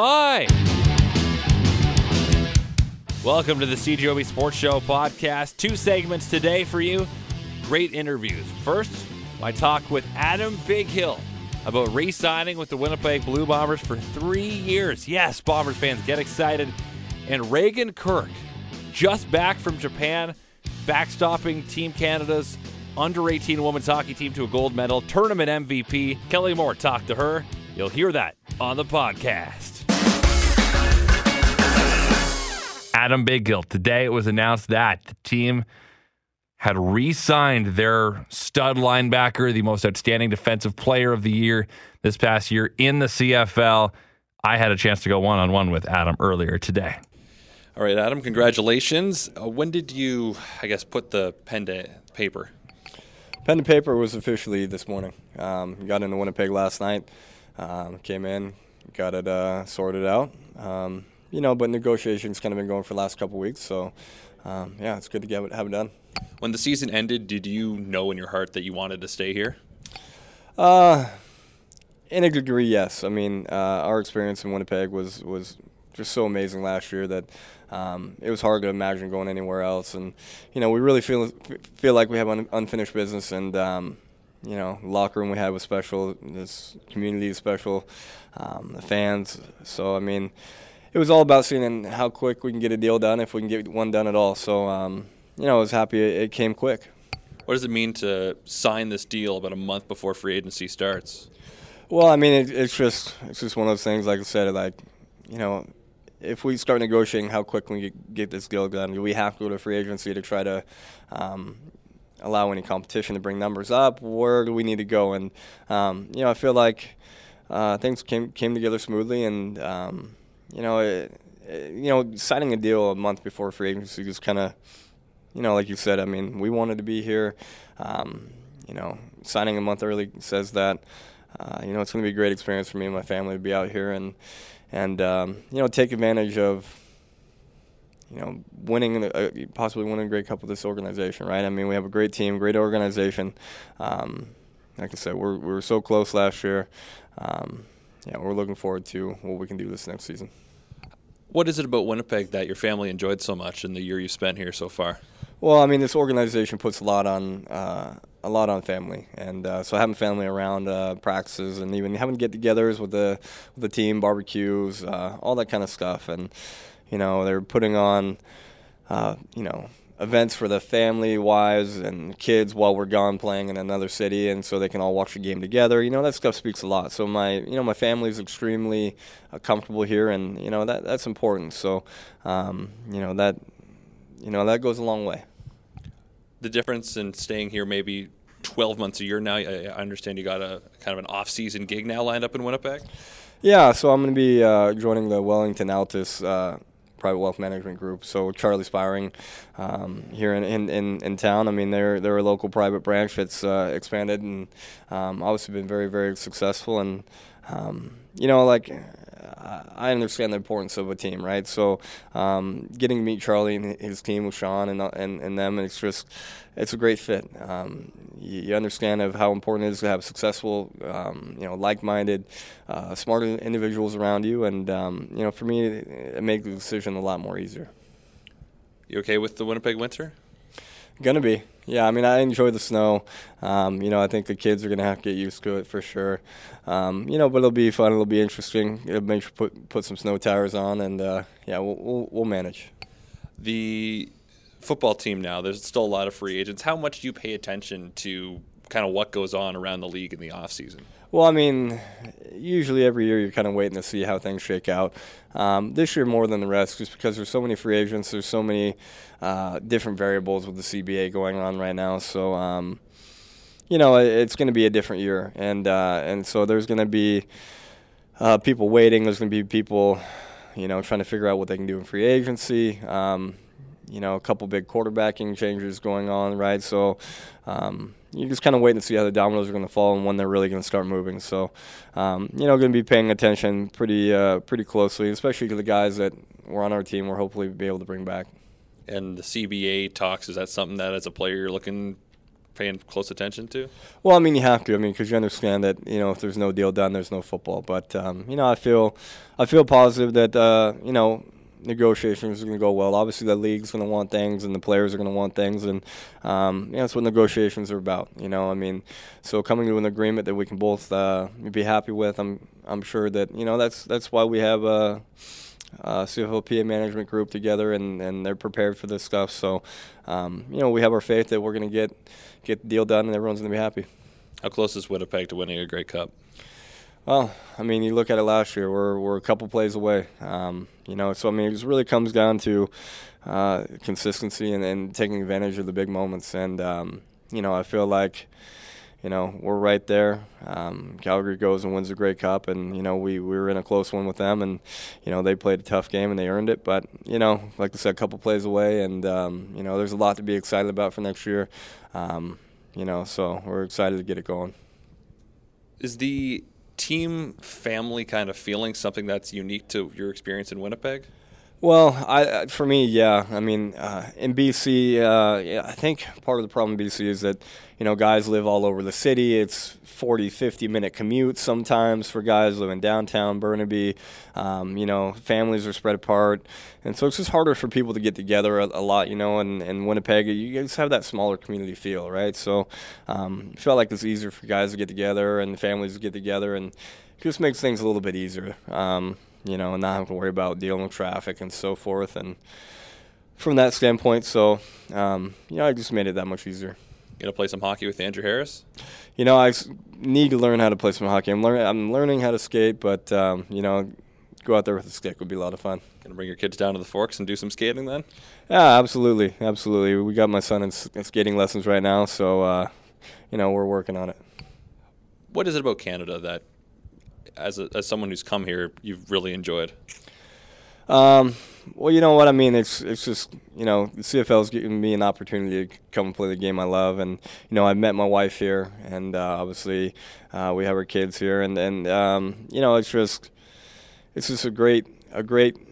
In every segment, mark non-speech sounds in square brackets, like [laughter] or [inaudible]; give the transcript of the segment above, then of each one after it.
Hi. Welcome to the CJOB Sports Show podcast. Two segments today for you. Great interviews. First, my talk with Adam Bighill about re signing with the Winnipeg Blue Bombers for three years. Yes, Bombers fans, get excited. And Reagan Kirk, just back from Japan, backstopping Team Canada's under 18 women's hockey team to a gold medal, tournament MVP. Kelly Moore talked to her. You'll hear that on the podcast. Adam Bighill. Today it was announced that the team had re signed their stud linebacker, the most outstanding defensive player of the year this past year in the CFL. I had a chance to go one on one with Adam earlier today. All right, Adam, congratulations. Uh, when did you, I guess, put the pen to paper? Pen to paper was officially this morning. Um, got into Winnipeg last night. Um, came in, got it uh, sorted out. Um, you know, but negotiations kind of been going for the last couple weeks. So, um, yeah, it's good to get it, have it done. When the season ended, did you know in your heart that you wanted to stay here? Uh, in a degree, yes. I mean, uh, our experience in Winnipeg was was just so amazing last year that um, it was hard to imagine going anywhere else. And you know, we really feel feel like we have un- unfinished business, and um, you know, locker room we had was special. This community is special. Um, the fans. So I mean, it was all about seeing how quick we can get a deal done if we can get one done at all. So um, you know, I was happy it, it came quick. What does it mean to sign this deal about a month before free agency starts? Well, I mean, it, it's just it's just one of those things. Like I said, like you know, if we start negotiating how quick we get this deal done, do we have to go to free agency to try to um, allow any competition to bring numbers up? Where do we need to go? And um, you know, I feel like uh, things came came together smoothly, and um, you know, it, it, you know, signing a deal a month before free agency is kind of, you know, like you said. I mean, we wanted to be here. Um, you know, signing a month early says that. Uh, you know, it's going to be a great experience for me and my family to be out here and and um, you know take advantage of you know winning uh, possibly winning a Grey Cup with this organization, right? I mean, we have a great team, great organization. Um, like I said, we're we were so close last year. Um, yeah, we're looking forward to what we can do this next season. What is it about Winnipeg that your family enjoyed so much in the year you spent here so far? Well, I mean, this organization puts a lot on uh, a lot on family, and uh, so having family around uh, practices and even having get-togethers with the with the team, barbecues, uh, all that kind of stuff, and you know they're putting on, uh, you know, events for the family, wives, and kids while we're gone playing in another city, and so they can all watch the game together. You know that stuff speaks a lot. So my, you know, my family is extremely uh, comfortable here, and you know that that's important. So, um, you know that, you know that goes a long way. The difference in staying here maybe 12 months a year now. I understand you got a kind of an off-season gig now lined up in Winnipeg. Yeah, so I'm going to be uh, joining the Wellington Altus uh, private wealth management group. So Charlie Spiring um, here in, in, in, in, town. I mean, they're they're a local private branch that's uh, expanded and um, obviously been very very successful. And um, you know, like I understand the importance of a team, right? So um, getting to meet Charlie and his team with Sean and, and, and them, it's just it's a great fit. Um, you, you, understand of how important it is to have successful, um, you know, like-minded, uh, smart individuals around you, and um, you know, for me, it, it makes the decision a lot more easier. You okay with the Winnipeg winter? Gonna be. Yeah, I mean, I enjoy the snow. Um, you know, I think the kids are gonna have to get used to it for sure. Um, you know, but it'll be fun. It'll be interesting. It'll make sure put put some snow tires on, and uh, yeah, we'll, we'll, we'll manage. The football team now. There's still a lot of free agents. How much do you pay attention to kind of what goes on around the league in the off season? Well, I mean, usually every year you're kind of waiting to see how things shake out. Um, this year more than the rest, just because there's so many free agents, there's so many uh, different variables with the CBA going on right now. So, um, you know, it's going to be a different year, and uh, and so there's going to be uh, people waiting. There's going to be people, you know, trying to figure out what they can do in free agency. Um, you know, a couple big quarterbacking changes going on, right? So um, you're just kind of waiting to see how the dominoes are going to fall and when they're really going to start moving. So, um, you know, going to be paying attention pretty uh, pretty closely, especially to the guys that were on our team. We're hopefully be able to bring back. And the CBA talks is that something that as a player you're looking paying close attention to? Well, I mean, you have to. I mean, because you understand that you know if there's no deal done, there's no football. But um, you know, I feel I feel positive that uh, you know negotiations are going to go well. Obviously, the league's going to want things, and the players are going to want things, and um, yeah, that's what negotiations are about. You know, I mean, so coming to an agreement that we can both uh, be happy with, I'm I'm sure that you know that's that's why we have a, a CFLPA management group together, and, and they're prepared for this stuff. So, um, you know, we have our faith that we're going to get get the deal done, and everyone's going to be happy. How close is Winnipeg to winning a Grey Cup? Well, I mean, you look at it last year, we're, we're a couple plays away. Um, you know, so I mean, it just really comes down to uh, consistency and, and, taking advantage of the big moments. And, um, you know, I feel like, you know, we're right there. Um, Calgary goes and wins the Grey Cup, and, you know, we, we were in a close one with them, and, you know, they played a tough game and they earned it. But, you know, like I said, a couple plays away, and, um, you know, there's a lot to be excited about for next year. Um, you know, so we're excited to get it going. Is the team family kind of feeling something that's unique to your experience in Winnipeg? Well, I, for me, yeah. I mean, uh, in BC, uh, yeah, I think part of the problem in BC is that, you know, guys live all over the city. It's 40, 50 minute commute sometimes for guys living downtown Burnaby. Um, you know, families are spread apart. And so it's just harder for people to get together a, a lot, you know, and, and Winnipeg, you just have that smaller community feel, right? So um, I felt like it's easier for guys to get together and families to get together and it just makes things a little bit easier. Um, you know, and not having to worry about dealing with traffic and so forth. And from that standpoint, so um, you know, I just made it that much easier. You gonna play some hockey with Andrew Harris? You know, I need to learn how to play some hockey. I'm learning. I'm learning how to skate, but um, you know, go out there with a stick would be a lot of fun. Gonna bring your kids down to the Forks and do some skating then? Yeah, absolutely, absolutely. We got my son in skating lessons right now, so uh, you know, we're working on it. What is it about Canada that as a, as someone who's come here, you've really enjoyed? Um, well, you know what I mean. It's it's just you know the CFL CFL's giving me an opportunity to come and play the game I love, and you know I met my wife here, and uh, obviously uh, we have our kids here, and and um, you know it's just it's just a great a great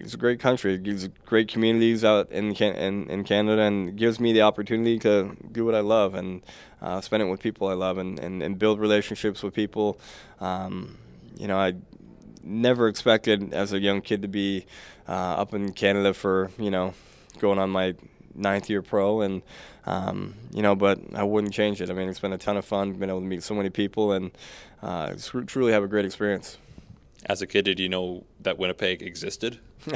it's a great country. It gives great communities out in, in in Canada, and gives me the opportunity to do what I love and uh, spend it with people I love, and, and, and build relationships with people. Um, you know, I never expected as a young kid to be uh, up in Canada for you know going on my ninth year pro and um, you know but I wouldn't change it I mean it's been a ton of fun been able to meet so many people and uh, truly have a great experience as a kid did you know that Winnipeg existed [laughs]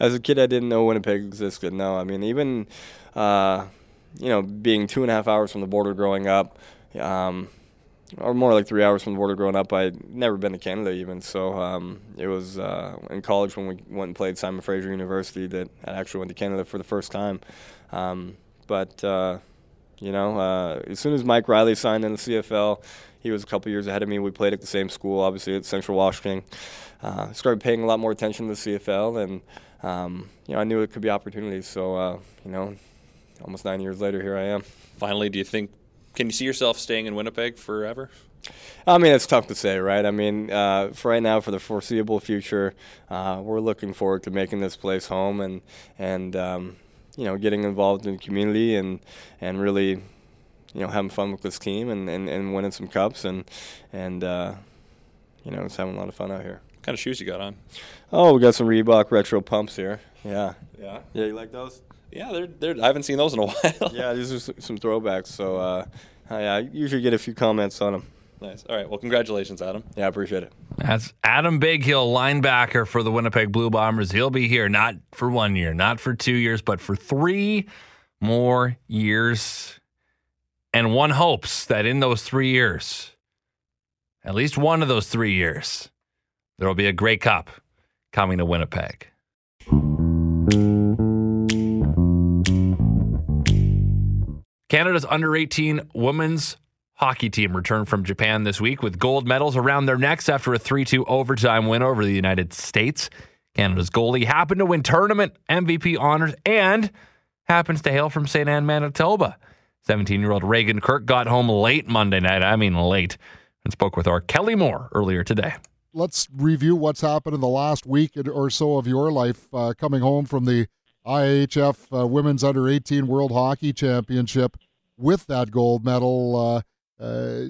as a kid I didn't know Winnipeg existed no I mean even uh, you know being two and a half hours from the border growing up um, or more like three hours from the border growing up. I'd never been to Canada even, so um, it was uh, in college when we went and played Simon Fraser University that I actually went to Canada for the first time. Um, but uh, you know, uh, as soon as Mike Reilly signed in the CFL, he was a couple years ahead of me. We played at the same school, obviously at Central Washington. Uh, started paying a lot more attention to the CFL, and um, you know, I knew it could be opportunities. So uh, you know, almost nine years later, here I am. Finally, do you think can you see yourself staying in Winnipeg forever? I mean, it's tough to say, right? I mean, uh, for right now, for the foreseeable future, uh, we're looking forward to making this place home and and um, you know getting involved in the community and and really you know having fun with this team and, and, and winning some cups and and uh, you know just having a lot of fun out here. What kind of shoes you got on? Oh, we got some Reebok retro pumps here. Yeah. Yeah. Yeah, you like those? Yeah, they're, they're, I haven't seen those in a [laughs] while. yeah, these are some throwbacks. So uh, I, I, usually get a few comments on them. Nice. All right. Well, congratulations, Adam. Yeah, I appreciate it. That's Adam Bighill, linebacker for the Winnipeg Blue Bombers. He'll be here not for one year, not for two years, but for three more years. And one hopes that in those three years, at least one of those three years, there will be a Grey Cup coming to Winnipeg. Canada's under 18 women's hockey team returned from Japan this week with gold medals around their necks after a 3 2 overtime win over the United States. Canada's goalie happened to win tournament MVP honors and happens to hail from St. Anne, Manitoba. 17 year old Reagan Kirk got home late Monday night. I mean, late, and spoke with our Kelly Moore earlier today. Let's review what's happened in the last week or so of your life uh, coming home from the IIHF uh, Women's Under 18 World Hockey Championship with that gold medal. Uh, uh,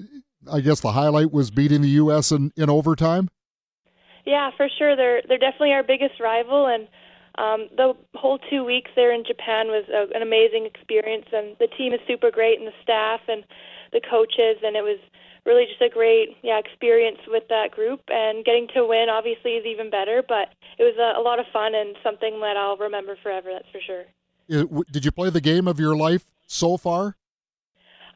I guess the highlight was beating the U.S. in, in overtime. Yeah, for sure. They're they're definitely our biggest rival, and um, the whole two weeks there in Japan was a, an amazing experience. And the team is super great, and the staff and the coaches, and it was really just a great yeah experience with that group. And getting to win obviously is even better, but it was a, a lot of fun and something that I'll remember forever. That's for sure. Did you play the game of your life so far?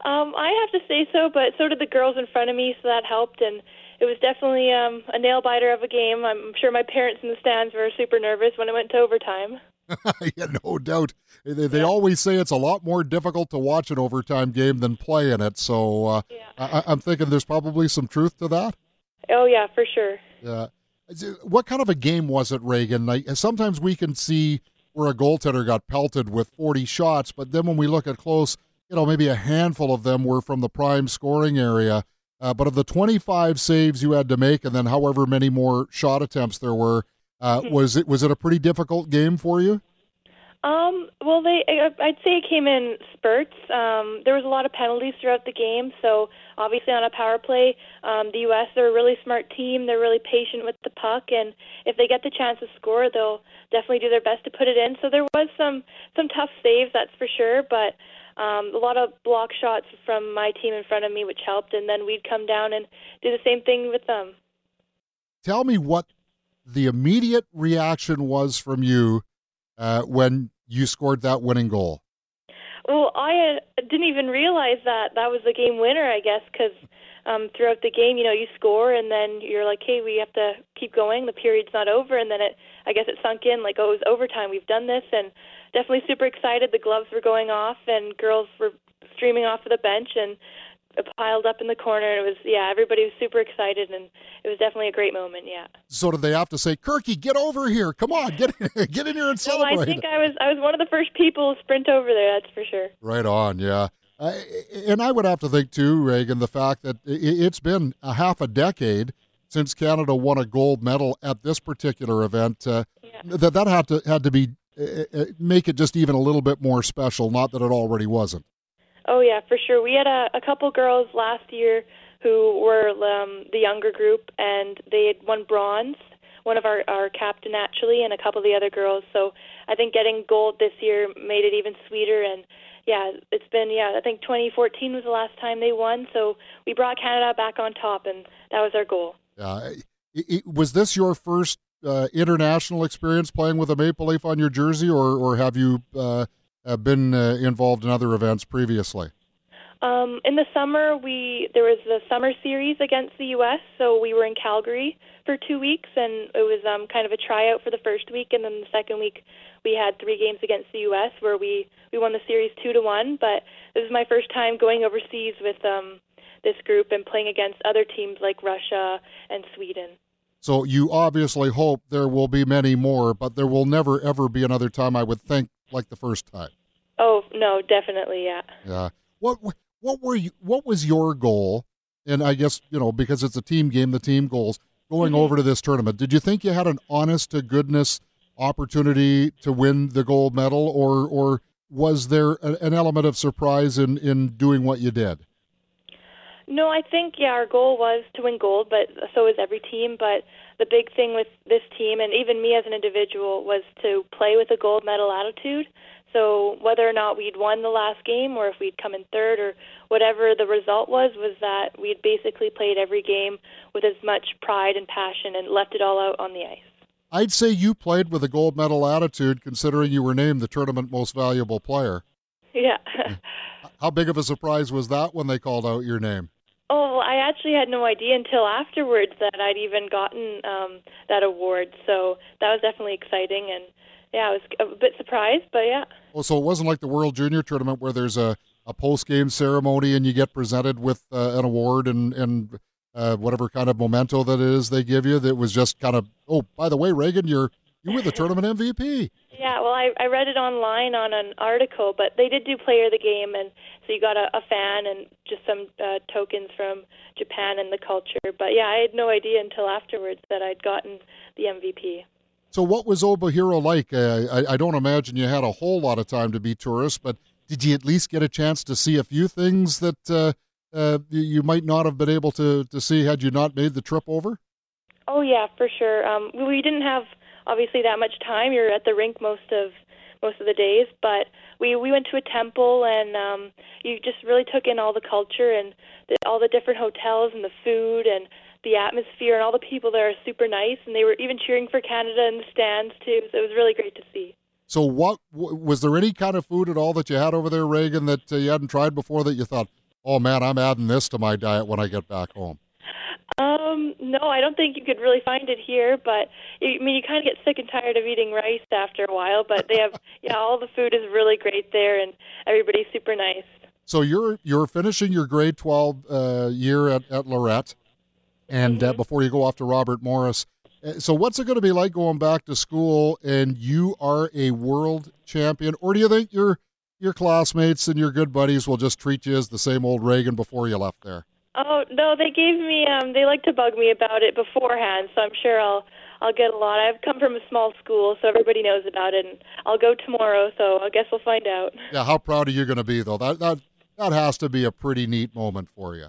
Um, I have to say so, but so did the girls in front of me, so that helped. And it was definitely um, a nail biter of a game. I'm sure my parents in the stands were super nervous when it went to overtime. [laughs] [laughs] yeah, no doubt. They, they yeah. always say it's a lot more difficult to watch an overtime game than play in it. So uh, yeah. I, I'm thinking there's probably some truth to that. Oh yeah, for sure. Yeah. What kind of a game was it, Reagan? Like, sometimes we can see where a goaltender got pelted with 40 shots, but then when we look at close, you know, maybe a handful of them were from the prime scoring area. Uh, but of the 25 saves you had to make, and then however many more shot attempts there were, uh, mm-hmm. was it was it a pretty difficult game for you? Um, well, they I'd say it came in spurts. Um, there was a lot of penalties throughout the game, so obviously on a power play, um, the U.S. they're a really smart team. They're really patient with the puck, and if they get the chance to score, they'll definitely do their best to put it in. So there was some some tough saves, that's for sure, but um, a lot of block shots from my team in front of me, which helped, and then we'd come down and do the same thing with them. Tell me what the immediate reaction was from you uh, when you scored that winning goal. Well, I uh, didn't even realize that that was the game winner. I guess because um, throughout the game, you know, you score and then you're like, hey, we have to keep going. The period's not over, and then it, I guess, it sunk in like, oh, it was overtime. We've done this, and definitely super excited. The gloves were going off, and girls were streaming off of the bench and piled up in the corner. It was yeah, everybody was super excited, and it was definitely a great moment. Yeah. So did they have to say, "Kirky, get over here! Come on, get in, [laughs] get in here and celebrate"? No, I think I was I was one of the first people to sprint over there. That's for sure. Right on, yeah. Uh, and I would have to think too, Reagan, the fact that it's been a half a decade since Canada won a gold medal at this particular event. Uh, yeah. That that had to had to be uh, uh, make it just even a little bit more special. Not that it already wasn't. Oh yeah, for sure. We had a, a couple girls last year who were um, the younger group, and they had won bronze. One of our our captain actually, and a couple of the other girls. So I think getting gold this year made it even sweeter. And yeah, it's been yeah. I think 2014 was the last time they won. So we brought Canada back on top, and that was our goal. Uh, was this your first uh, international experience playing with a maple leaf on your jersey, or or have you uh, been uh, involved in other events previously? Um, in the summer, we there was the summer series against the U.S. So we were in Calgary for two weeks, and it was um, kind of a tryout for the first week, and then the second week we had three games against the U.S. where we we won the series two to one. But this is my first time going overseas with um, this group and playing against other teams like Russia and Sweden. So you obviously hope there will be many more, but there will never ever be another time. I would think like the first time. Oh no, definitely, yeah. Yeah. What what were you? What was your goal? And I guess you know because it's a team game, the team goals going mm-hmm. over to this tournament. Did you think you had an honest to goodness opportunity to win the gold medal, or or was there an element of surprise in in doing what you did? No, I think yeah, our goal was to win gold, but so is every team. But the big thing with this team and even me as an individual was to play with a gold medal attitude. So whether or not we'd won the last game or if we'd come in third or whatever the result was, was that we'd basically played every game with as much pride and passion and left it all out on the ice. I'd say you played with a gold medal attitude considering you were named the tournament most valuable player. Yeah. [laughs] How big of a surprise was that when they called out your name? Oh, I actually had no idea until afterwards that I'd even gotten um, that award. So that was definitely exciting, and yeah, I was a bit surprised, but yeah. Well, so it wasn't like the World Junior Tournament where there's a, a post game ceremony and you get presented with uh, an award and and uh, whatever kind of memento that is they give you. That was just kind of oh, by the way, Reagan, you're you were the [laughs] tournament MVP. Yeah, well, I, I read it online on an article, but they did do player of the game, and so you got a, a fan and just some uh, tokens from Japan and the culture. But yeah, I had no idea until afterwards that I'd gotten the MVP. So, what was Obihiro like? Uh, I, I, don't imagine you had a whole lot of time to be tourist, but did you at least get a chance to see a few things that uh, uh, you might not have been able to, to see had you not made the trip over? Oh yeah, for sure. Um, we didn't have obviously that much time. You're at the rink most of most of the days, but we we went to a temple and um, you just really took in all the culture and the, all the different hotels and the food and the atmosphere and all the people there are super nice and they were even cheering for Canada in the stands too. So it was really great to see. So what was there any kind of food at all that you had over there, Reagan, that uh, you hadn't tried before that you thought, oh man, I'm adding this to my diet when I get back home? Um, no, I don't think you could really find it here, but I mean, you kind of get sick and tired of eating rice after a while. But they have, [laughs] yeah, all the food is really great there, and everybody's super nice. So you're you're finishing your grade twelve uh, year at at Lorette, and uh, mm-hmm. uh, before you go off to Robert Morris. Uh, so what's it going to be like going back to school and you are a world champion, or do you think your your classmates and your good buddies will just treat you as the same old Reagan before you left there? Oh no, they gave me. Um, they like to bug me about it beforehand, so I'm sure I'll I'll get a lot. I've come from a small school, so everybody knows about it. And I'll go tomorrow, so I guess we'll find out. Yeah, how proud are you going to be though? That that that has to be a pretty neat moment for you.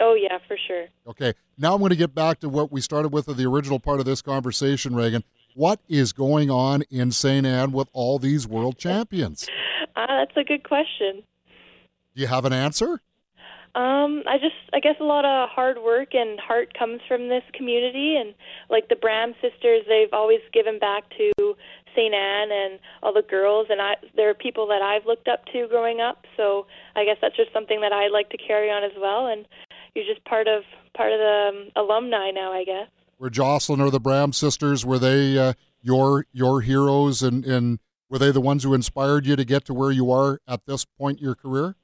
Oh yeah, for sure. Okay, now I'm going to get back to what we started with at the original part of this conversation, Reagan. What is going on in St. Anne with all these world champions? Uh, [laughs] that's a good question. Do you have an answer? Um, I just, I guess a lot of hard work and heart comes from this community, and like the Bram sisters, they've always given back to St. Anne and all the girls, and I, there are people that I've looked up to growing up. So I guess that's just something that I'd like to carry on as well. And you're just part of part of the um, alumni now, I guess. Were Jocelyn or the Bram sisters were they uh, your your heroes, and and were they the ones who inspired you to get to where you are at this point in your career?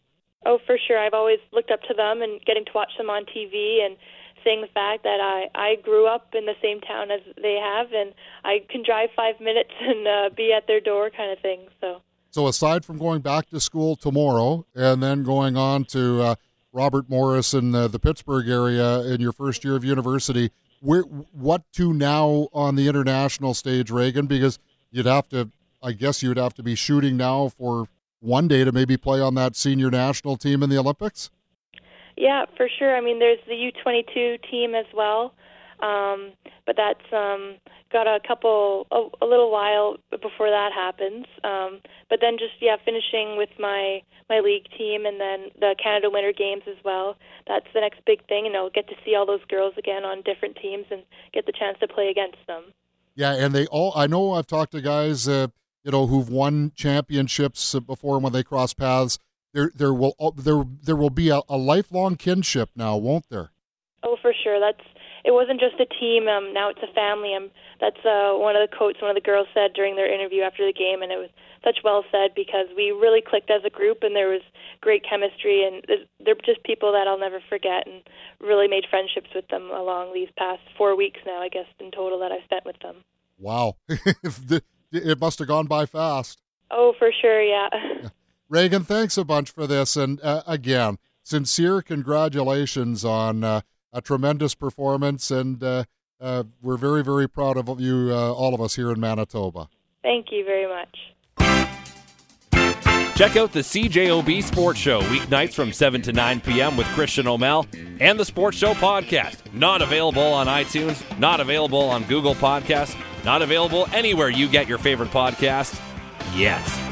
Oh, for sure. I've always looked up to them and getting to watch them on TV and seeing the fact that I I grew up in the same town as they have and I can drive 5 minutes [laughs] and uh, be at their door kind of thing. So So aside from going back to school tomorrow and then going on to uh, Robert Morris in uh, the Pittsburgh area in your first year of university, where what to now on the international stage, Reagan? Because you'd have to, I guess, you'd have to be shooting now for one day to maybe play on that senior national team in the Olympics? Yeah, for sure. I mean, there's the U22 team as well, um, but that's um, got a couple, a, a little while before that happens. Um, but then just yeah, finishing with my my league team and then the Canada Winter Games as well. That's the next big thing, and I'll get to see all those girls again on different teams and get the chance to play against them. Yeah, and they all. I know I've talked to guys. Uh, you know, who've won championships before when they cross paths. There, there will there there will be a, a lifelong kinship now, won't there? Oh, for sure. That's it. Wasn't just a team. Um, now it's a family. Um, that's uh, one of the quotes one of the girls said during their interview after the game, and it was such well said because we really clicked as a group, and there was great chemistry, and they're just people that I'll never forget, and really made friendships with them along these past four weeks now, I guess, in total that I've spent with them. Wow. [laughs] it must have gone by fast. Oh, for sure, yeah. Reagan, thanks a bunch for this. And uh, again, sincere congratulations on uh, a tremendous performance. And uh, uh we're very, very proud of you, uh, all of us here in Manitoba. Thank you very much. Check out the CJOB Sports Show weeknights from 7 to 9 p.m. with Christian O'Mel and the Sports Show podcast. Not available on iTunes, not available on Google Podcasts not available anywhere you get your favorite podcast yet.